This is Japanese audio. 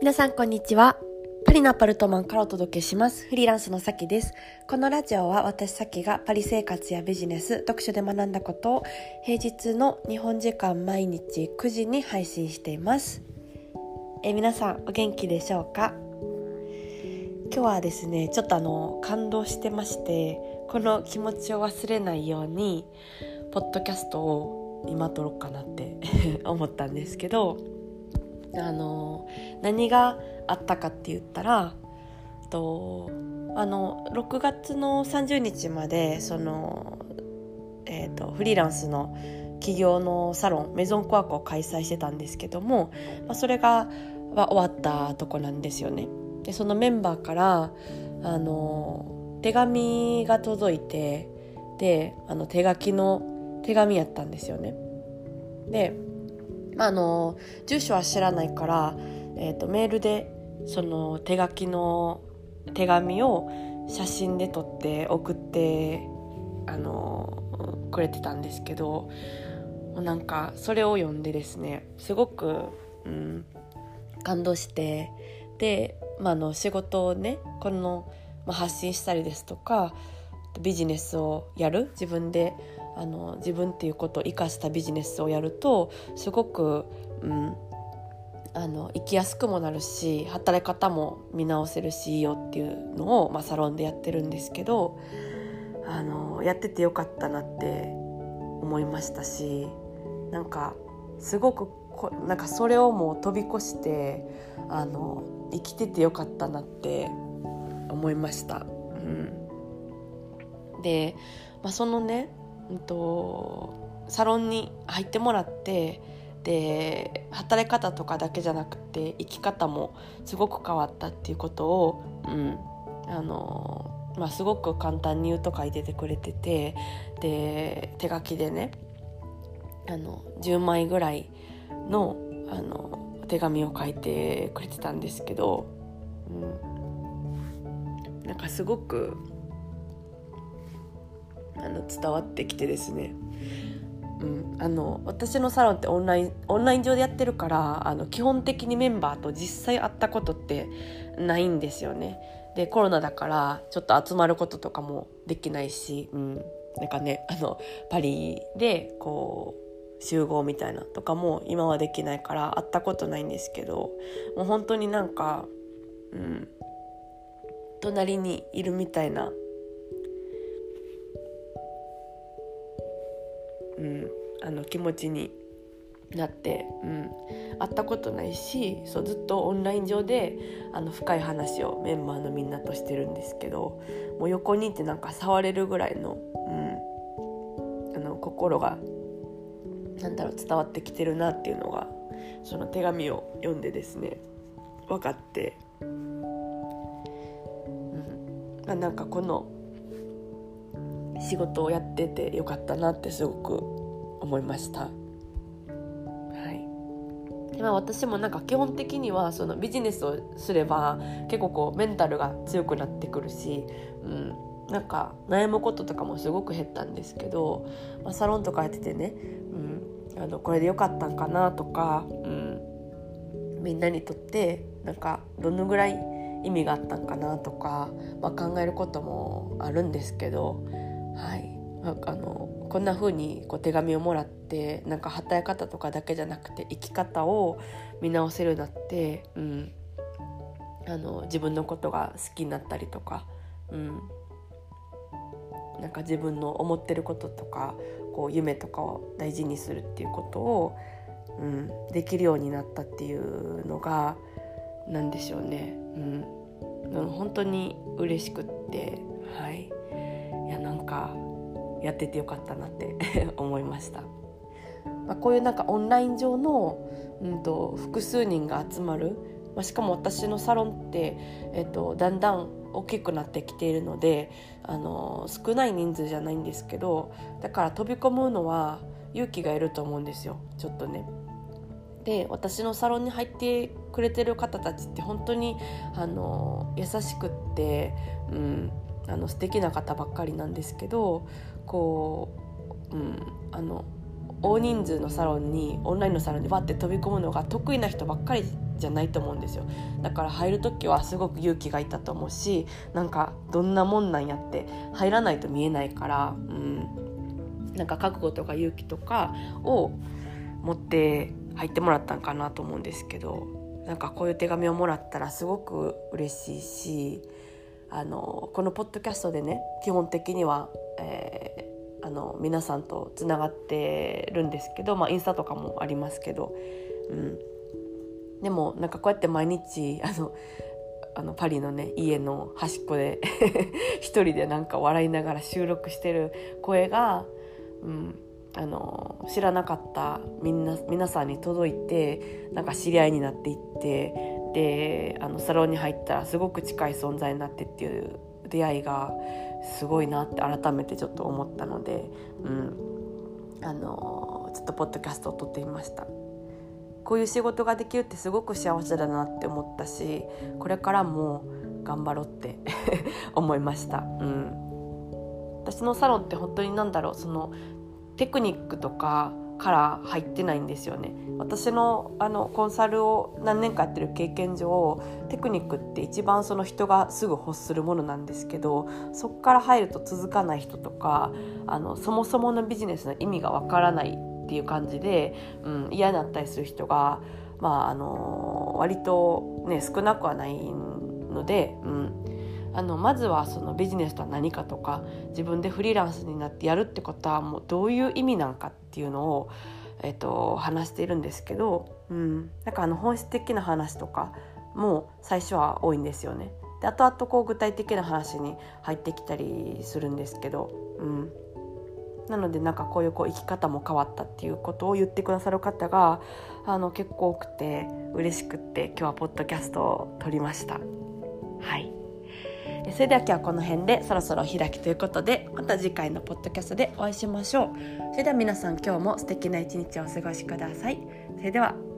皆さんこんにちは。パリのアパルトマンからお届けします。フリーランスのさきです。このラジオは私さきがパリ生活やビジネス、読書で学んだことを平日の日本時間毎日9時に配信しています。え皆さんお元気でしょうか？今日はですね、ちょっとあの感動してまして、この気持ちを忘れないように、ポッドキャストを今撮ろうかなって 思ったんですけど、あの何があったかって言ったらとあの6月の30日までその、えーと、フリーランスの企業のサロンメゾンコアコを開催してたんですけども、まあ、それがは終わったとこなんですよね。でそのメンバーからあの手紙が届いてであの手書きの手紙やったんですよね。でまあ、あの住所は知らないから、えーと、メールでその手書きの手紙を写真で撮って送ってあのくれてたんですけどなんかそれを読んでですねすごく、うん、感動してで、まあ、の仕事をねこの、まあ、発信したりですとかビジネスをやる自分であの自分っていうことを生かしたビジネスをやるとすごく、うん、あの生きやすくもなるし働き方も見直せるしいいよっていうのを、まあ、サロンでやってるんですけどあのやっててよかったなって思いましたしなんかすごくこなんかそれをもう飛び越してあの生きててよかったなって思いました。うん、で、まあ、そのねうんと、サロンに入ってもらってで働き方とかだけじゃなくて生き方もすごく変わったっていうことを、うんあのまあ、すごく簡単に言うと書いててくれててで手書きでねあの10枚ぐらいのあの手紙を書いてくれてたんですけど、うん、なんかすごくあの伝わってきてですね。うん、あの私のサロンってオンラインオンライン上でやってるからあの基本的にメンバーと実際会ったことってないんですよね。でコロナだからちょっと集まることとかもできないし、うん、なんかねあのパリでこう集合みたいなとかも今はできないから会ったことないんですけどもう本当になんか、うん、隣にいるみたいなうん、あの気持ちになって、うん、会ったことないしそうずっとオンライン上であの深い話をメンバーのみんなとしてるんですけどもう横にいてなんか触れるぐらいの,、うん、あの心がなんだろう伝わってきてるなっていうのがその手紙を読んでですね分かって、うんあ、なんかこの仕事をやっててよかったなってすごく思いました。はいでまあ、私もなんか基本的にはそのビジネスをすれば結構こうメンタルが強くなってくるし、うん、なんか悩むこととかもすごく減ったんですけど、まあ、サロンとかやっててね、うん、あのこれでよかったんかなとか、うん、みんなにとってなんかどのぐらい意味があったんかなとか、まあ、考えることもあるんですけどはい、あのこんな風にこう手紙をもらってなんか働き方とかだけじゃなくて生き方を見直せるなって、うん、あの自分のことが好きになったりとか、うん、なんか自分の思ってることとかこう夢とかを大事にするっていうことを、うん、できるようになったっていうのが何でしょうね、うん、本当に嬉しくってはい。いやなんかやっててよかったなって 思いました、まあ、こういうなんかオンライン上の、うんと、複数人が集まる、まあ、しかも私のサロンって、えっと、だんだん大きくなってきているのであの少ない人数じゃないんですけどだから飛び込むのは勇気がいると思うんですよちょっとね。で私のサロンに入ってくれてる方たちって本当にあの優しくって、うん、あの素敵な方ばっかりなんですけどこう、うん、あの大人数のサロンにオンラインのサロンにわって飛び込むのが得意な人ばっかりじゃないと思うんですよ。だから入る時はすごく勇気がいたと思うしなんかどんなもんなんやって入らないと見えないから、うん、なんか覚悟とか勇気とかを持って入ってもらったんかなと思うんですけどなんかこういう手紙をもらったらすごく嬉しいしあのこのポッドキャストでね基本的には、えー、あの皆さんとつながってるんですけど、まあ、インスタとかもありますけど、うん、でもなんかこうやって毎日あのあのパリのね家の端っこで 一人でなんか笑いながら収録してる声が、うん、あの知らなかったみんな皆さんに届いてなんか知り合いになっていってであのサロンに入ったらすごく近い存在になってっていう出会いがすごいなって改めてちょっと思ったので、うん、あのちょっとポッドキャストを撮ってみました。こういう仕事ができるってすごく幸せだなって思ったしこれからも頑張ろうって 思いました、うん、私のサロンって本当に何だろうそのテクニックとかから入ってないんですよね。私のあのコンサルを何年かやってる経験上テクニックって一番その人がすぐ欲するものなんですけどそこから入ると続かない人とかあのそもそものビジネスの意味がわからないっていう感じで、うん、嫌になったりする人が、まあ、あの割と、ね、少なくはないので、うん、あのまずはそのビジネスとは何かとか自分でフリーランスになってやるってことはもうどういう意味なんかっていうのを、えっと、話しているんですけど、うん、なんかあの本質的な話とかも最初は多いんですよね。で後々こう具体的な話に入ってきたりするんですけど、うん、なのでなんかこういうこう生き方も変わったっていうことを言ってくださる方があの結構多くて嬉しくって今日はポッドキャストを撮りました。はいそれでは今日はこの辺でそろそろお開きということでまた次回のポッドキャストでお会いしましょう。それでは皆さん今日も素敵な一日をお過ごしください。それでは。